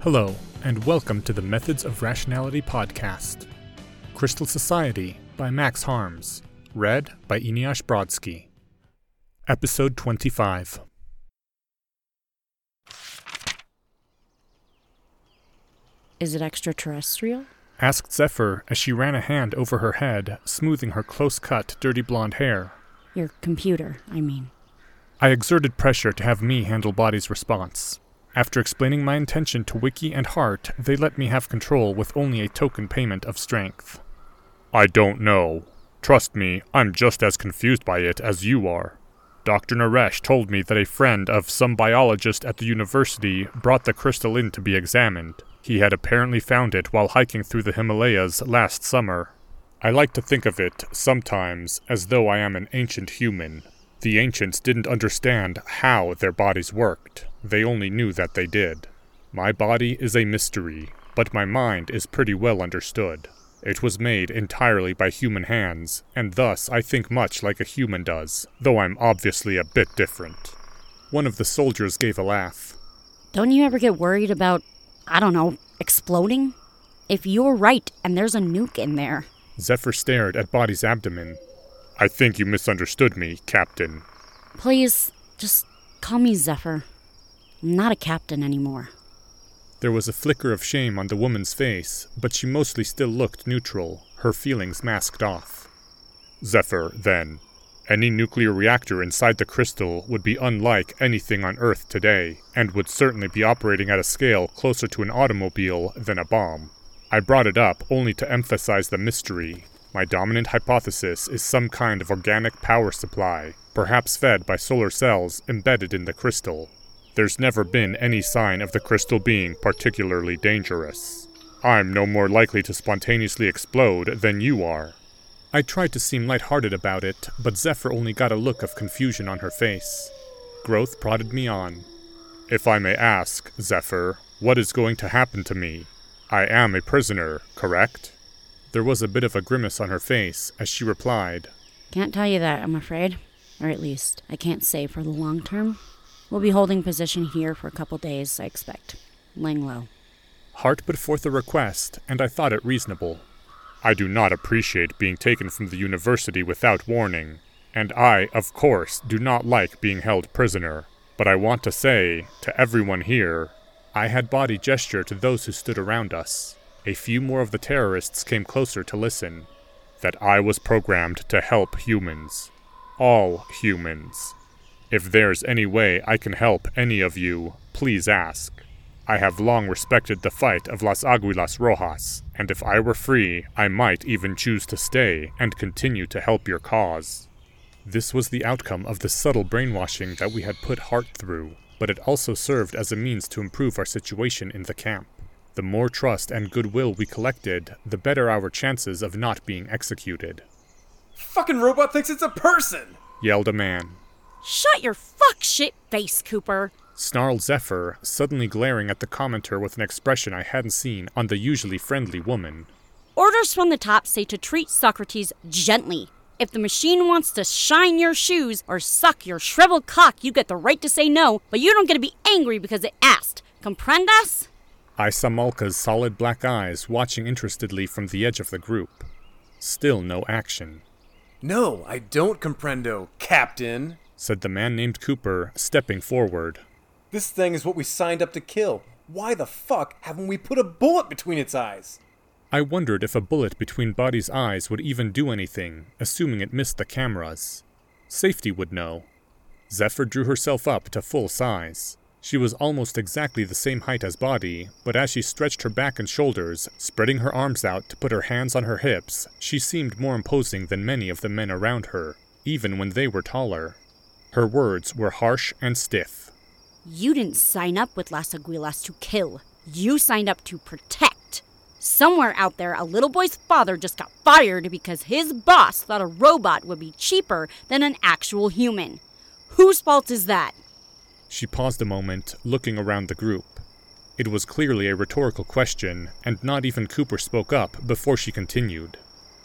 Hello, and welcome to the Methods of Rationality podcast. Crystal Society by Max Harms. Read by Eneasz Brodsky. Episode 25. Is it extraterrestrial? Asked Zephyr as she ran a hand over her head, smoothing her close cut, dirty blonde hair. Your computer, I mean. I exerted pressure to have me handle Body's response. After explaining my intention to Wiki and Heart, they let me have control with only a token payment of strength. I don't know. Trust me, I'm just as confused by it as you are. Dr. Naresh told me that a friend of some biologist at the university brought the crystal in to be examined. He had apparently found it while hiking through the Himalayas last summer. I like to think of it, sometimes, as though I am an ancient human. The ancients didn't understand how their bodies worked, they only knew that they did. My body is a mystery, but my mind is pretty well understood. It was made entirely by human hands, and thus I think much like a human does, though I'm obviously a bit different. One of the soldiers gave a laugh. Don't you ever get worried about, I don't know, exploding? If you're right and there's a nuke in there. Zephyr stared at Body's abdomen. I think you misunderstood me, Captain. Please, just call me Zephyr. Not a captain anymore. There was a flicker of shame on the woman's face, but she mostly still looked neutral, her feelings masked off. Zephyr, then. Any nuclear reactor inside the crystal would be unlike anything on Earth today, and would certainly be operating at a scale closer to an automobile than a bomb. I brought it up only to emphasize the mystery. My dominant hypothesis is some kind of organic power supply, perhaps fed by solar cells embedded in the crystal. There's never been any sign of the crystal being particularly dangerous. I'm no more likely to spontaneously explode than you are. I tried to seem light-hearted about it, but Zephyr only got a look of confusion on her face. Growth prodded me on. If I may ask, Zephyr, what is going to happen to me? I am a prisoner, correct? There was a bit of a grimace on her face as she replied, Can't tell you that, I'm afraid. Or at least, I can't say for the long term. We'll be holding position here for a couple days, I expect. Laying low. Heart put forth a request, and I thought it reasonable. I do not appreciate being taken from the university without warning, and I, of course, do not like being held prisoner. But I want to say, to everyone here, I had body gesture to those who stood around us. A few more of the terrorists came closer to listen. That I was programmed to help humans. All humans. If there's any way I can help any of you, please ask. I have long respected the fight of Las Aguilas Rojas, and if I were free, I might even choose to stay and continue to help your cause. This was the outcome of the subtle brainwashing that we had put Heart through, but it also served as a means to improve our situation in the camp. The more trust and goodwill we collected, the better our chances of not being executed. Fucking robot thinks it's a person! Yelled a man. Shut your fuck shit face, Cooper! Snarled Zephyr, suddenly glaring at the commenter with an expression I hadn't seen on the usually friendly woman. Orders from the top say to treat Socrates gently. If the machine wants to shine your shoes or suck your shriveled cock, you get the right to say no, but you don't get to be angry because it asked. Comprendas? I saw Malka's solid black eyes watching interestedly from the edge of the group. Still no action. No, I don't comprendo, Captain, said the man named Cooper, stepping forward. This thing is what we signed up to kill. Why the fuck haven't we put a bullet between its eyes? I wondered if a bullet between Body's eyes would even do anything, assuming it missed the cameras. Safety would know. Zephyr drew herself up to full size. She was almost exactly the same height as Body, but as she stretched her back and shoulders, spreading her arms out to put her hands on her hips, she seemed more imposing than many of the men around her, even when they were taller. Her words were harsh and stiff. You didn't sign up with Las Aguilas to kill. You signed up to protect. Somewhere out there, a little boy's father just got fired because his boss thought a robot would be cheaper than an actual human. Whose fault is that? She paused a moment, looking around the group. It was clearly a rhetorical question, and not even Cooper spoke up before she continued.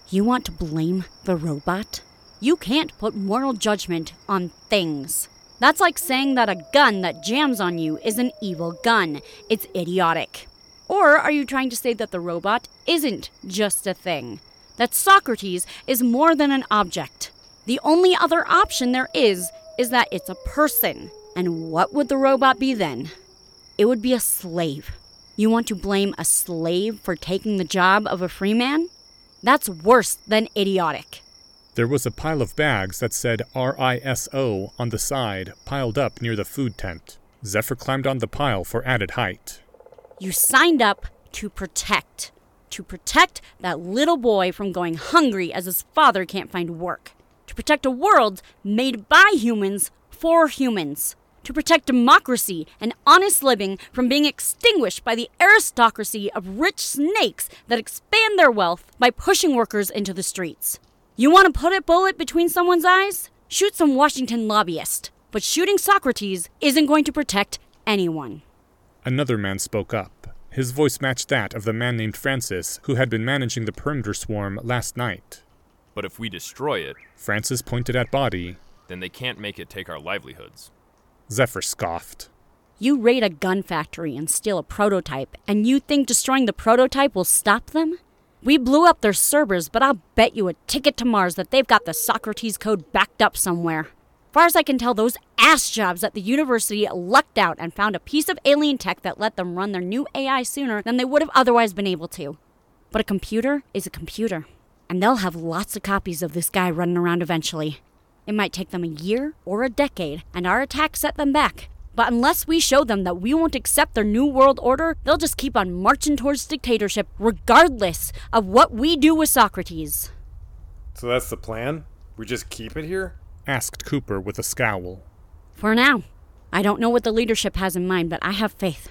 You want to blame the robot? You can't put moral judgment on things. That's like saying that a gun that jams on you is an evil gun. It's idiotic. Or are you trying to say that the robot isn't just a thing? That Socrates is more than an object? The only other option there is is that it's a person. And what would the robot be then? It would be a slave. You want to blame a slave for taking the job of a free man? That's worse than idiotic. There was a pile of bags that said RISO on the side, piled up near the food tent. Zephyr climbed on the pile for added height. You signed up to protect. To protect that little boy from going hungry as his father can't find work. To protect a world made by humans for humans. To protect democracy and honest living from being extinguished by the aristocracy of rich snakes that expand their wealth by pushing workers into the streets. You want to put a bullet between someone's eyes? Shoot some Washington lobbyist. But shooting Socrates isn't going to protect anyone. Another man spoke up. His voice matched that of the man named Francis, who had been managing the perimeter swarm last night. But if we destroy it, Francis pointed at Body. then they can't make it take our livelihoods. Zephyr scoffed. You raid a gun factory and steal a prototype, and you think destroying the prototype will stop them? We blew up their servers, but I'll bet you a ticket to Mars that they've got the Socrates code backed up somewhere. Far as I can tell, those ass jobs at the university lucked out and found a piece of alien tech that let them run their new AI sooner than they would have otherwise been able to. But a computer is a computer, and they'll have lots of copies of this guy running around eventually. It might take them a year or a decade, and our attack set them back. But unless we show them that we won't accept their new world order, they'll just keep on marching towards dictatorship, regardless of what we do with Socrates. So that's the plan? We just keep it here? Asked Cooper with a scowl. For now. I don't know what the leadership has in mind, but I have faith.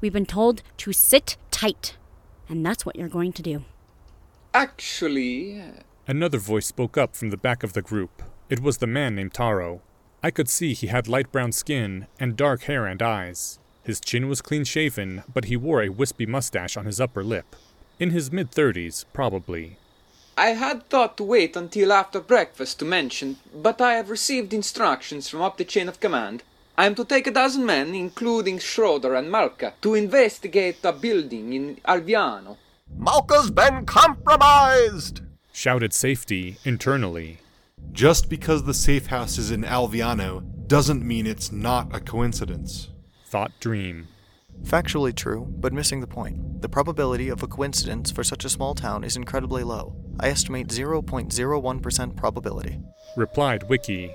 We've been told to sit tight, and that's what you're going to do. Actually, uh, Another voice spoke up from the back of the group. It was the man named Taro. I could see he had light brown skin and dark hair and eyes. His chin was clean shaven, but he wore a wispy mustache on his upper lip. In his mid thirties, probably. I had thought to wait until after breakfast to mention, but I have received instructions from up the chain of command. I am to take a dozen men, including Schroeder and Malka, to investigate a building in Alviano. Malka's been compromised! Shouted safety internally. Just because the safe house is in Alviano doesn't mean it's not a coincidence. Thought Dream. Factually true, but missing the point. The probability of a coincidence for such a small town is incredibly low. I estimate 0.01% probability. Replied Wiki.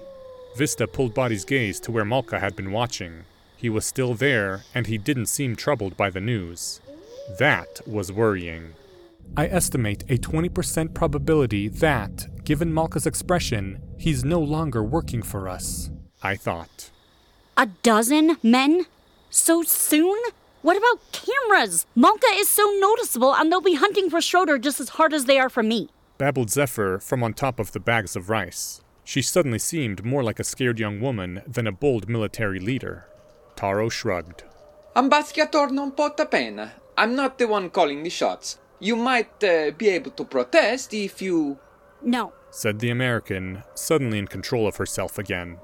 Vista pulled Body's gaze to where Malka had been watching. He was still there, and he didn't seem troubled by the news. That was worrying. I estimate a 20% probability that, given Malka's expression, he's no longer working for us. I thought. A dozen men? So soon? What about cameras? Malka is so noticeable, and they'll be hunting for Schroeder just as hard as they are for me. Babbled Zephyr from on top of the bags of rice. She suddenly seemed more like a scared young woman than a bold military leader. Taro shrugged. Ambasciator non porta pena. I'm not the one calling the shots. You might uh, be able to protest if you. No, Said the American, suddenly in control of herself again.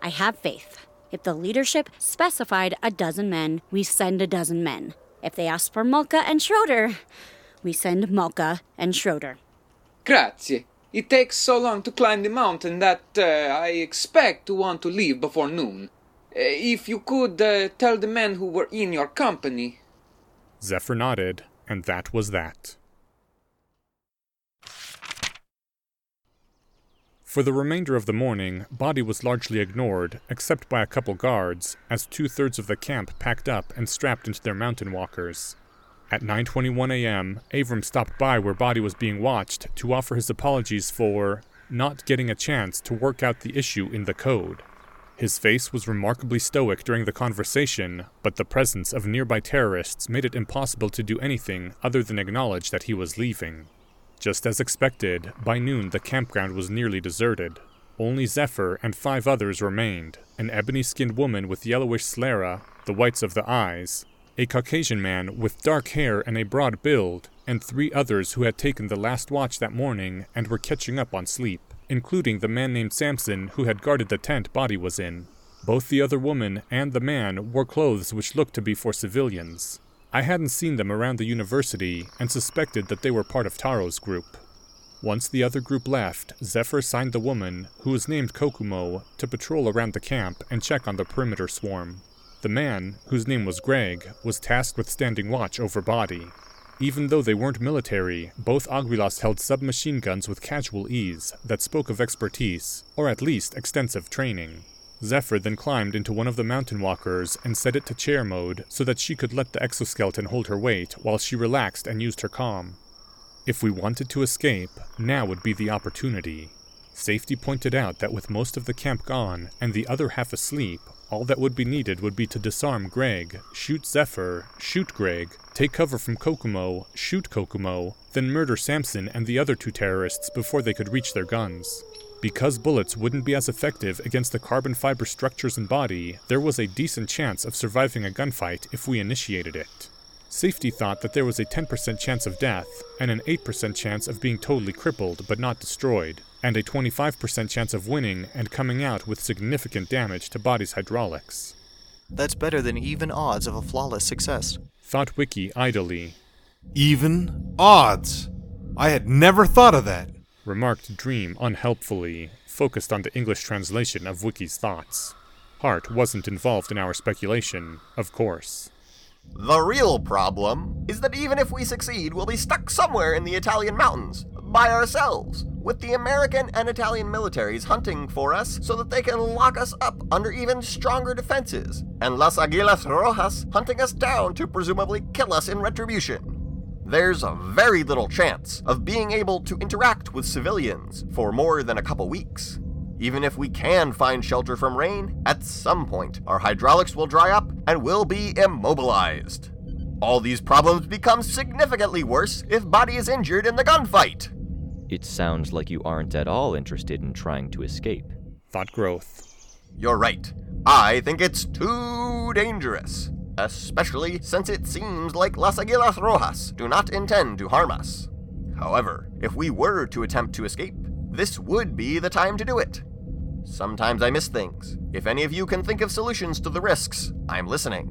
I have faith. If the leadership specified a dozen men, we send a dozen men. If they ask for Malka and Schroeder, we send Malka and Schroeder. Grazie. It takes so long to climb the mountain that uh, I expect to want to leave before noon. Uh, if you could uh, tell the men who were in your company. Zephyr nodded, and that was that. For the remainder of the morning, Body was largely ignored, except by a couple guards, as two thirds of the camp packed up and strapped into their mountain walkers. At 9:21 a.m., Avram stopped by where Body was being watched to offer his apologies for not getting a chance to work out the issue in the code. His face was remarkably stoic during the conversation, but the presence of nearby terrorists made it impossible to do anything other than acknowledge that he was leaving. Just as expected, by noon the campground was nearly deserted. Only Zephyr and five others remained an ebony skinned woman with yellowish sclera, the whites of the eyes, a Caucasian man with dark hair and a broad build, and three others who had taken the last watch that morning and were catching up on sleep, including the man named Samson who had guarded the tent Body was in. Both the other woman and the man wore clothes which looked to be for civilians. I hadn't seen them around the university and suspected that they were part of Taro's group. Once the other group left, Zephyr signed the woman, who was named Kokumo, to patrol around the camp and check on the perimeter swarm. The man, whose name was Greg, was tasked with standing watch over Body. Even though they weren't military, both Aguilas held submachine guns with casual ease that spoke of expertise, or at least extensive training. Zephyr then climbed into one of the mountain walkers and set it to chair mode so that she could let the exoskeleton hold her weight while she relaxed and used her calm. If we wanted to escape, now would be the opportunity. Safety pointed out that with most of the camp gone and the other half asleep, all that would be needed would be to disarm Greg, shoot Zephyr, shoot Greg, take cover from Kokumo, shoot Kokumo, then murder Samson and the other two terrorists before they could reach their guns. Because bullets wouldn't be as effective against the carbon fiber structures and body, there was a decent chance of surviving a gunfight if we initiated it. Safety thought that there was a 10% chance of death, and an 8% chance of being totally crippled but not destroyed, and a 25% chance of winning and coming out with significant damage to body's hydraulics. That's better than even odds of a flawless success. Thought Wiki idly. Even odds. I had never thought of that. Remarked Dream unhelpfully, focused on the English translation of Wiki's thoughts. Heart wasn't involved in our speculation, of course. The real problem is that even if we succeed, we'll be stuck somewhere in the Italian mountains, by ourselves, with the American and Italian militaries hunting for us so that they can lock us up under even stronger defenses, and Las Aguilas Rojas hunting us down to presumably kill us in retribution. There's a very little chance of being able to interact with civilians for more than a couple weeks. Even if we can find shelter from rain, at some point our hydraulics will dry up and we'll be immobilized. All these problems become significantly worse if Body is injured in the gunfight. It sounds like you aren't at all interested in trying to escape. Thought growth. You're right. I think it's too dangerous, especially since it seems like Las Aguilas Rojas do not intend to harm us. However, if we were to attempt to escape, this would be the time to do it. Sometimes I miss things. If any of you can think of solutions to the risks, I'm listening.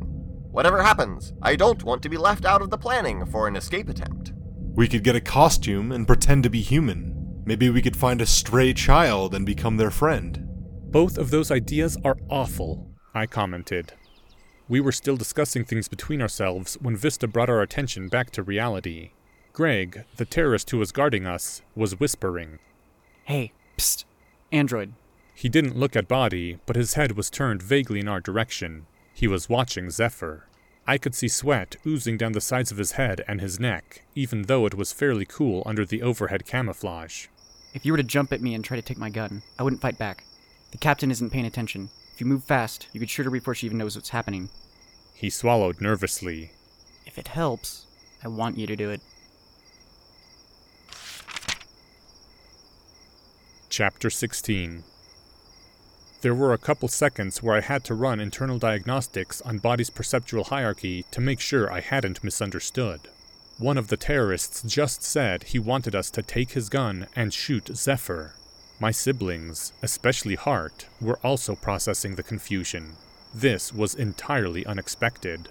Whatever happens, I don't want to be left out of the planning for an escape attempt. We could get a costume and pretend to be human. Maybe we could find a stray child and become their friend. Both of those ideas are awful, I commented. We were still discussing things between ourselves when Vista brought our attention back to reality. Greg, the terrorist who was guarding us, was whispering. Hey, psst, android. He didn't look at Body, but his head was turned vaguely in our direction. He was watching Zephyr. I could see sweat oozing down the sides of his head and his neck, even though it was fairly cool under the overhead camouflage. If you were to jump at me and try to take my gun, I wouldn't fight back. The captain isn't paying attention. If you move fast, you could shoot her before she even knows what's happening. He swallowed nervously. If it helps, I want you to do it. Chapter 16 There were a couple seconds where I had to run internal diagnostics on Body's perceptual hierarchy to make sure I hadn't misunderstood. One of the terrorists just said he wanted us to take his gun and shoot Zephyr. My siblings, especially Heart, were also processing the confusion. This was entirely unexpected.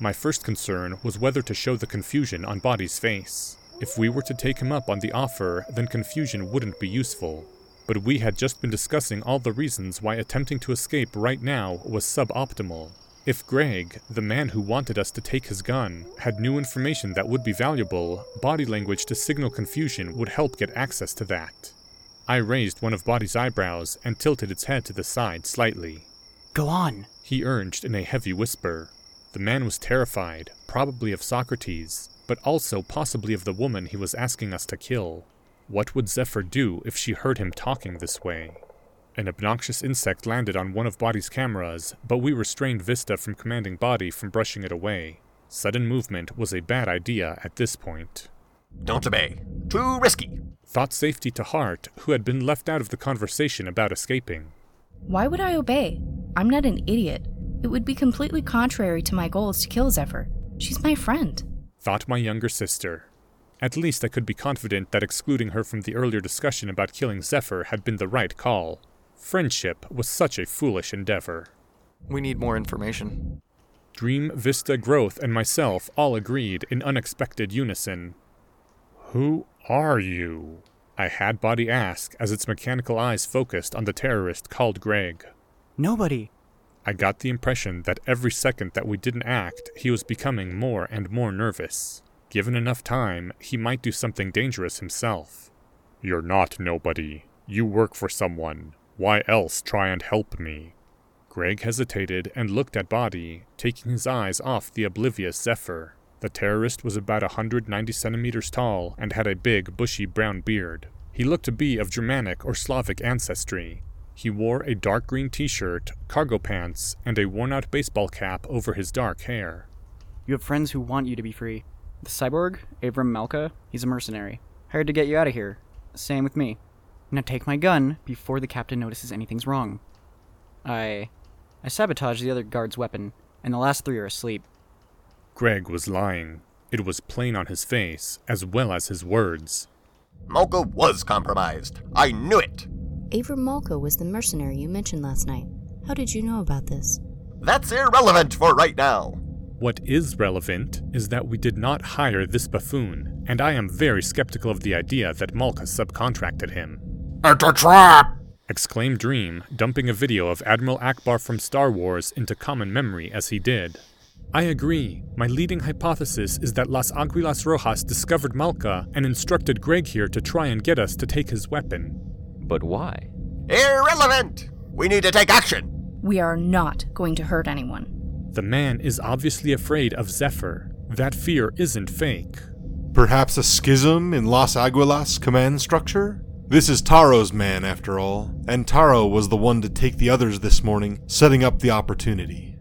My first concern was whether to show the confusion on Body's face. If we were to take him up on the offer, then confusion wouldn't be useful. But we had just been discussing all the reasons why attempting to escape right now was suboptimal. If Greg, the man who wanted us to take his gun, had new information that would be valuable, body language to signal confusion would help get access to that. I raised one of Body's eyebrows and tilted its head to the side slightly. Go on, he urged in a heavy whisper. The man was terrified, probably of Socrates, but also possibly of the woman he was asking us to kill. What would Zephyr do if she heard him talking this way? An obnoxious insect landed on one of Body's cameras, but we restrained Vista from commanding Body from brushing it away. Sudden movement was a bad idea at this point. Don't obey. Too risky. Thought safety to heart, who had been left out of the conversation about escaping. Why would I obey? I'm not an idiot. It would be completely contrary to my goals to kill Zephyr. She's my friend. Thought my younger sister. At least I could be confident that excluding her from the earlier discussion about killing Zephyr had been the right call. Friendship was such a foolish endeavor. We need more information. Dream, Vista, Growth, and myself all agreed in unexpected unison. Who are you? I had Body ask as its mechanical eyes focused on the terrorist called Greg. Nobody. I got the impression that every second that we didn't act, he was becoming more and more nervous. Given enough time, he might do something dangerous himself. You're not nobody. You work for someone. Why else try and help me? Greg hesitated and looked at Body, taking his eyes off the oblivious Zephyr. The terrorist was about 190 centimeters tall and had a big, bushy brown beard. He looked to be of Germanic or Slavic ancestry. He wore a dark green t shirt, cargo pants, and a worn out baseball cap over his dark hair. You have friends who want you to be free. The cyborg, Avram Malka, he's a mercenary. Hired to get you out of here. Same with me. Now take my gun before the captain notices anything's wrong. I. I sabotaged the other guard's weapon, and the last three are asleep. Greg was lying. It was plain on his face, as well as his words. Malka was compromised. I knew it. Avram Malka was the mercenary you mentioned last night. How did you know about this? That's irrelevant for right now. What is relevant is that we did not hire this buffoon, and I am very skeptical of the idea that Malka subcontracted him. It's a trap! exclaimed Dream, dumping a video of Admiral Ackbar from Star Wars into common memory as he did. I agree. My leading hypothesis is that Las Aguilas Rojas discovered Malka and instructed Greg here to try and get us to take his weapon. But why? Irrelevant! We need to take action! We are not going to hurt anyone. The man is obviously afraid of Zephyr. That fear isn't fake. Perhaps a schism in Las Aguilas command structure? This is Taro's man, after all, and Taro was the one to take the others this morning, setting up the opportunity.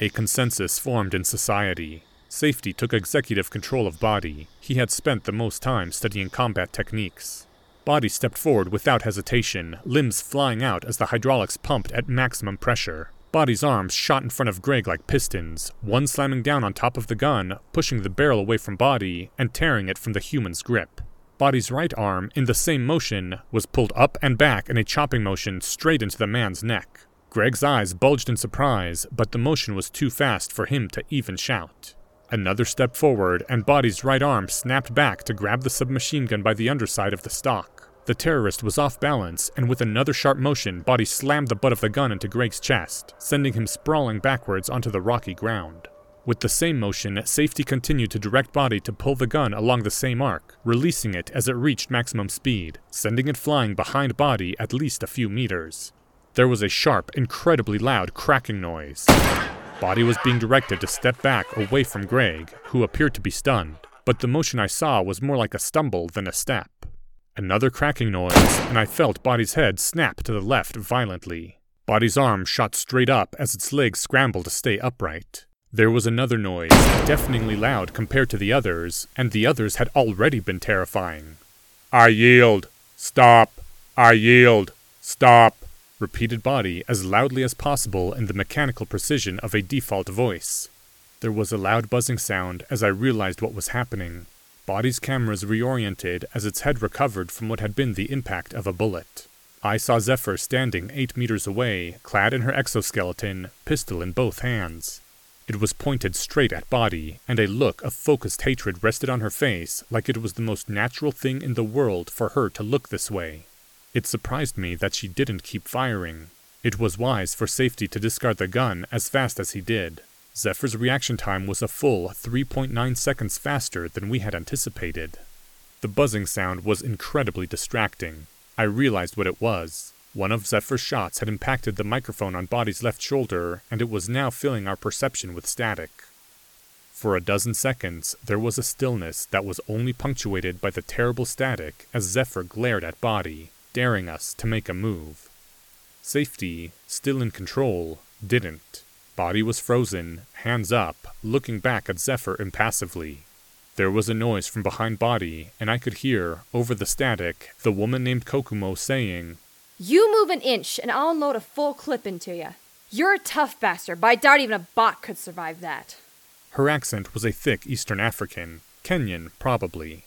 A consensus formed in society. Safety took executive control of Body. He had spent the most time studying combat techniques. Body stepped forward without hesitation, limbs flying out as the hydraulics pumped at maximum pressure. Body's arms shot in front of Greg like pistons, one slamming down on top of the gun, pushing the barrel away from Body and tearing it from the human's grip. Body's right arm, in the same motion, was pulled up and back in a chopping motion straight into the man's neck. Greg's eyes bulged in surprise, but the motion was too fast for him to even shout. Another step forward, and Body's right arm snapped back to grab the submachine gun by the underside of the stock. The terrorist was off balance, and with another sharp motion, Body slammed the butt of the gun into Greg's chest, sending him sprawling backwards onto the rocky ground. With the same motion, Safety continued to direct Body to pull the gun along the same arc, releasing it as it reached maximum speed, sending it flying behind Body at least a few meters. There was a sharp, incredibly loud cracking noise. Body was being directed to step back away from Greg, who appeared to be stunned, but the motion I saw was more like a stumble than a step. Another cracking noise, and I felt Body's head snap to the left violently. Body's arm shot straight up as its legs scrambled to stay upright. There was another noise, deafeningly loud compared to the others, and the others had already been terrifying. I yield! Stop! I yield! Stop! Repeated Body as loudly as possible in the mechanical precision of a default voice. There was a loud buzzing sound as I realized what was happening. Body's cameras reoriented as its head recovered from what had been the impact of a bullet. I saw Zephyr standing eight meters away, clad in her exoskeleton, pistol in both hands. It was pointed straight at Body, and a look of focused hatred rested on her face like it was the most natural thing in the world for her to look this way. It surprised me that she didn't keep firing. It was wise for safety to discard the gun as fast as he did. Zephyr's reaction time was a full 3.9 seconds faster than we had anticipated. The buzzing sound was incredibly distracting. I realized what it was. One of Zephyr's shots had impacted the microphone on Body's left shoulder, and it was now filling our perception with static. For a dozen seconds, there was a stillness that was only punctuated by the terrible static as Zephyr glared at Body, daring us to make a move. Safety, still in control, didn't. Body was frozen, hands up, looking back at Zephyr impassively. There was a noise from behind Body, and I could hear, over the static, the woman named Kokumo saying, You move an inch, and I'll load a full clip into you. You're a tough bastard, but I doubt even a bot could survive that. Her accent was a thick Eastern African, Kenyan, probably.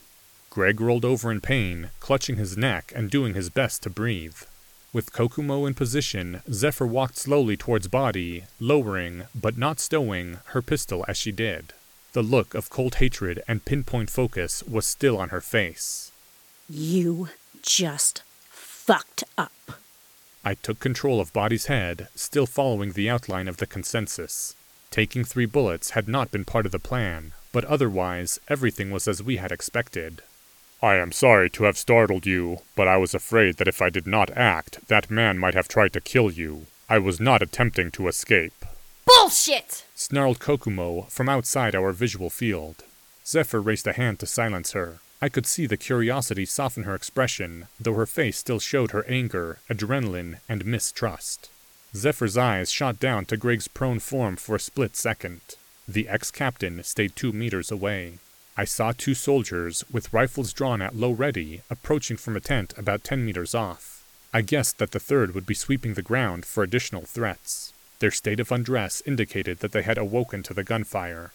Greg rolled over in pain, clutching his neck and doing his best to breathe. With Kokumo in position, Zephyr walked slowly towards Body, lowering, but not stowing, her pistol as she did. The look of cold hatred and pinpoint focus was still on her face. You just fucked up. I took control of Body's head, still following the outline of the consensus. Taking three bullets had not been part of the plan, but otherwise, everything was as we had expected. I am sorry to have startled you, but I was afraid that if I did not act, that man might have tried to kill you. I was not attempting to escape. Bullshit! snarled Kokumo from outside our visual field. Zephyr raised a hand to silence her. I could see the curiosity soften her expression, though her face still showed her anger, adrenaline, and mistrust. Zephyr's eyes shot down to Greg's prone form for a split second. The ex captain stayed two meters away. I saw two soldiers, with rifles drawn at low ready, approaching from a tent about ten meters off. I guessed that the third would be sweeping the ground for additional threats. Their state of undress indicated that they had awoken to the gunfire.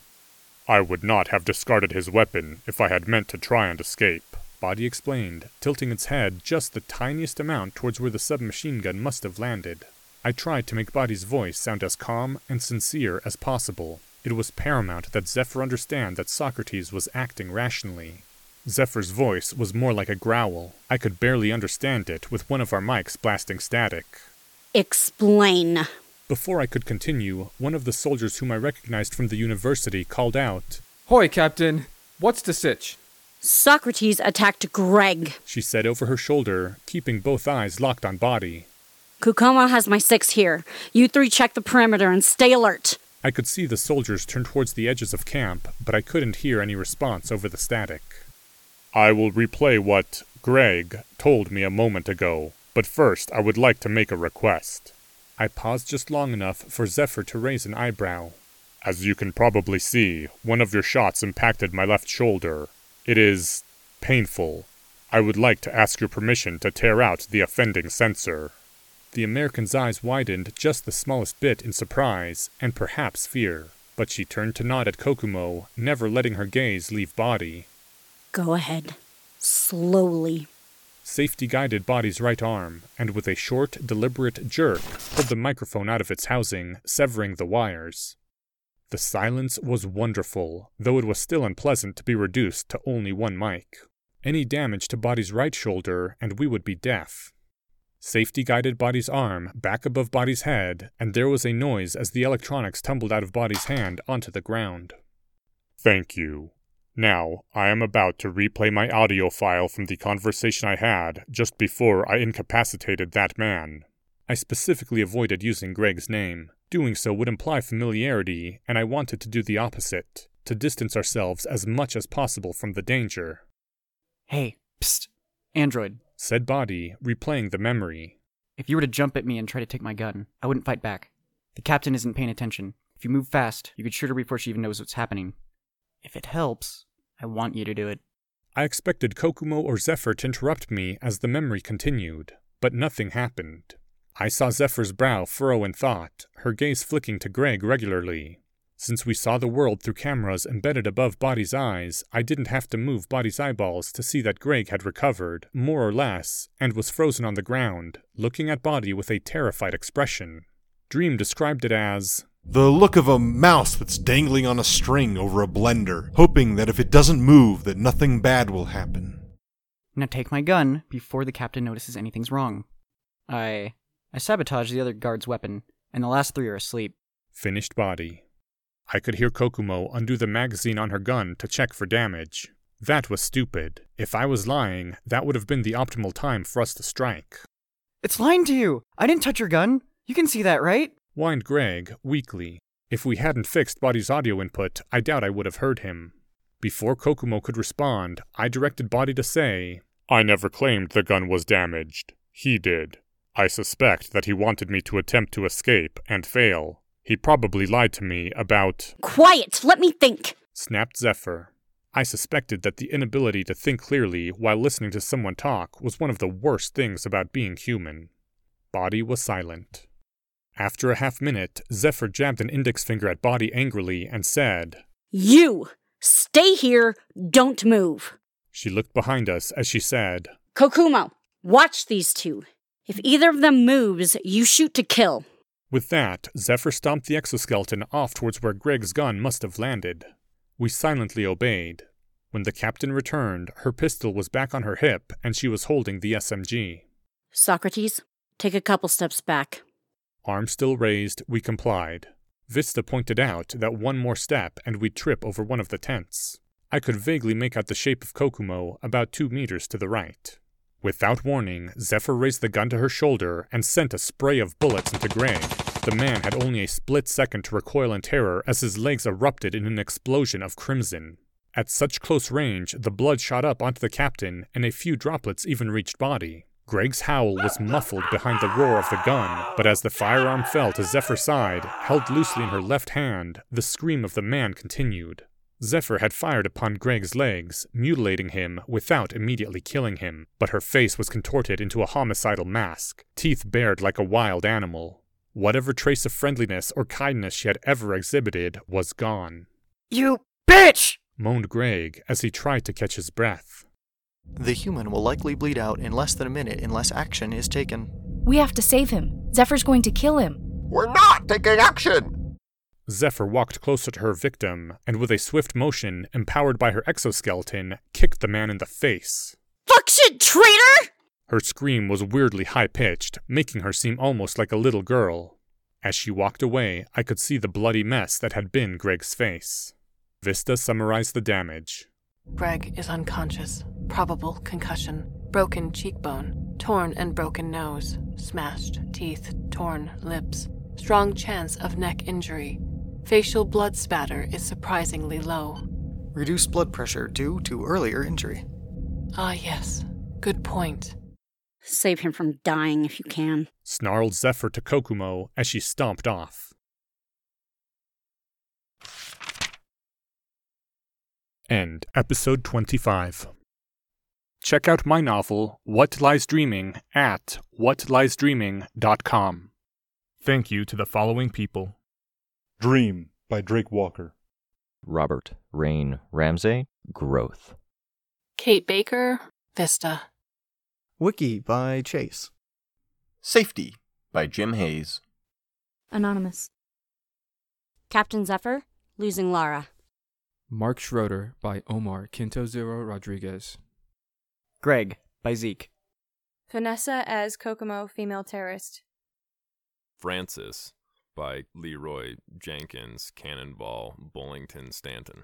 I would not have discarded his weapon if I had meant to try and escape, Body explained, tilting its head just the tiniest amount towards where the submachine gun must have landed. I tried to make Body's voice sound as calm and sincere as possible. It was paramount that Zephyr understand that Socrates was acting rationally. Zephyr's voice was more like a growl. I could barely understand it with one of our mics blasting static. Explain. Before I could continue, one of the soldiers whom I recognized from the university called out, Hoy, Captain. What's the sitch? Socrates attacked Greg. She said over her shoulder, keeping both eyes locked on Body. Kokumo has my six here. You three check the perimeter and stay alert. I could see the soldiers turn towards the edges of camp, but I couldn't hear any response over the static. I will replay what Greg told me a moment ago, but first I would like to make a request. I paused just long enough for Zephyr to raise an eyebrow. As you can probably see, one of your shots impacted my left shoulder. It is painful. I would like to ask your permission to tear out the offending sensor. The American's eyes widened just the smallest bit in surprise and perhaps fear, but she turned to nod at Kokumo, never letting her gaze leave Body. Go ahead. Slowly. Safety guided Body's right arm, and with a short, deliberate jerk, pulled the microphone out of its housing, severing the wires. The silence was wonderful, though it was still unpleasant to be reduced to only one mic. Any damage to Body's right shoulder, and we would be deaf. Safety guided Body's arm back above Body's head, and there was a noise as the electronics tumbled out of Body's hand onto the ground. Thank you. Now, I am about to replay my audio file from the conversation I had just before I incapacitated that man. I specifically avoided using Greg's name. Doing so would imply familiarity, and I wanted to do the opposite to distance ourselves as much as possible from the danger. Hey, psst. Android, said Body, replaying the memory. If you were to jump at me and try to take my gun, I wouldn't fight back. The captain isn't paying attention. If you move fast, you could shoot her before she even knows what's happening. If it helps, I want you to do it. I expected Kokumo or Zephyr to interrupt me as the memory continued, but nothing happened. I saw Zephyr's brow furrow in thought, her gaze flicking to Greg regularly. Since we saw the world through cameras embedded above Body's eyes, I didn't have to move Body's eyeballs to see that Greg had recovered, more or less, and was frozen on the ground, looking at Body with a terrified expression. Dream described it as the look of a mouse that's dangling on a string over a blender, hoping that if it doesn't move that nothing bad will happen. Now take my gun before the captain notices anything's wrong. I I sabotaged the other guard's weapon, and the last three are asleep. Finished body. I could hear Kokumo undo the magazine on her gun to check for damage. That was stupid. If I was lying, that would have been the optimal time for us to strike. It's lying to you! I didn't touch your gun! You can see that, right? whined Greg, weakly. If we hadn't fixed Body's audio input, I doubt I would have heard him. Before Kokumo could respond, I directed Body to say, I never claimed the gun was damaged. He did. I suspect that he wanted me to attempt to escape and fail. He probably lied to me about. Quiet! Let me think! snapped Zephyr. I suspected that the inability to think clearly while listening to someone talk was one of the worst things about being human. Body was silent. After a half minute, Zephyr jabbed an index finger at Body angrily and said, You! Stay here! Don't move! She looked behind us as she said, Kokumo, watch these two. If either of them moves, you shoot to kill. With that, Zephyr stomped the exoskeleton off towards where Greg's gun must have landed. We silently obeyed. When the captain returned, her pistol was back on her hip and she was holding the SMG. Socrates, take a couple steps back. Arm still raised, we complied. Vista pointed out that one more step and we'd trip over one of the tents. I could vaguely make out the shape of Kokumo about two meters to the right. Without warning, Zephyr raised the gun to her shoulder and sent a spray of bullets into Greg. The man had only a split second to recoil in terror as his legs erupted in an explosion of crimson. At such close range, the blood shot up onto the captain, and a few droplets even reached body. Greg's howl was muffled behind the roar of the gun, but as the firearm fell to Zephyr's side, held loosely in her left hand, the scream of the man continued. Zephyr had fired upon Greg's legs, mutilating him without immediately killing him, but her face was contorted into a homicidal mask, teeth bared like a wild animal. Whatever trace of friendliness or kindness she had ever exhibited was gone. You bitch! moaned Greg as he tried to catch his breath. The human will likely bleed out in less than a minute unless action is taken. We have to save him. Zephyr's going to kill him. We're not taking action! Zephyr walked closer to her victim and, with a swift motion, empowered by her exoskeleton, kicked the man in the face. Fuck shit, traitor! Her scream was weirdly high pitched, making her seem almost like a little girl. As she walked away, I could see the bloody mess that had been Greg's face. Vista summarized the damage. Greg is unconscious. Probable concussion. Broken cheekbone. Torn and broken nose. Smashed teeth. Torn lips. Strong chance of neck injury. Facial blood spatter is surprisingly low. Reduced blood pressure due to earlier injury. Ah, yes. Good point. Save him from dying if you can. Snarled Zephyr to Kokumo as she stomped off. End episode 25. Check out my novel, What Lies Dreaming, at whatliesdreaming.com. Thank you to the following people Dream by Drake Walker. Robert Rain Ramsey, Growth. Kate Baker, Vista. Wiki by Chase. Safety by Jim Hayes. Anonymous. Captain Zephyr, losing Lara. Mark Schroeder by Omar Quinto Zero Rodriguez. Greg by Zeke. Vanessa as Kokumo, female terrorist. Francis by Leroy Jenkins, Cannonball, Bullington, Stanton.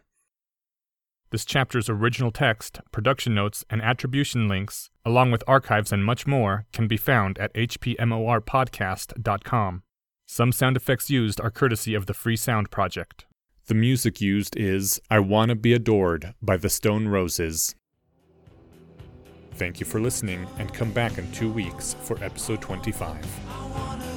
This chapter's original text, production notes, and attribution links, along with archives and much more, can be found at hpmorpodcast.com. Some sound effects used are courtesy of the Free Sound Project. The music used is I Wanna Be Adored by the Stone Roses. Thank you for listening, and come back in two weeks for episode 25.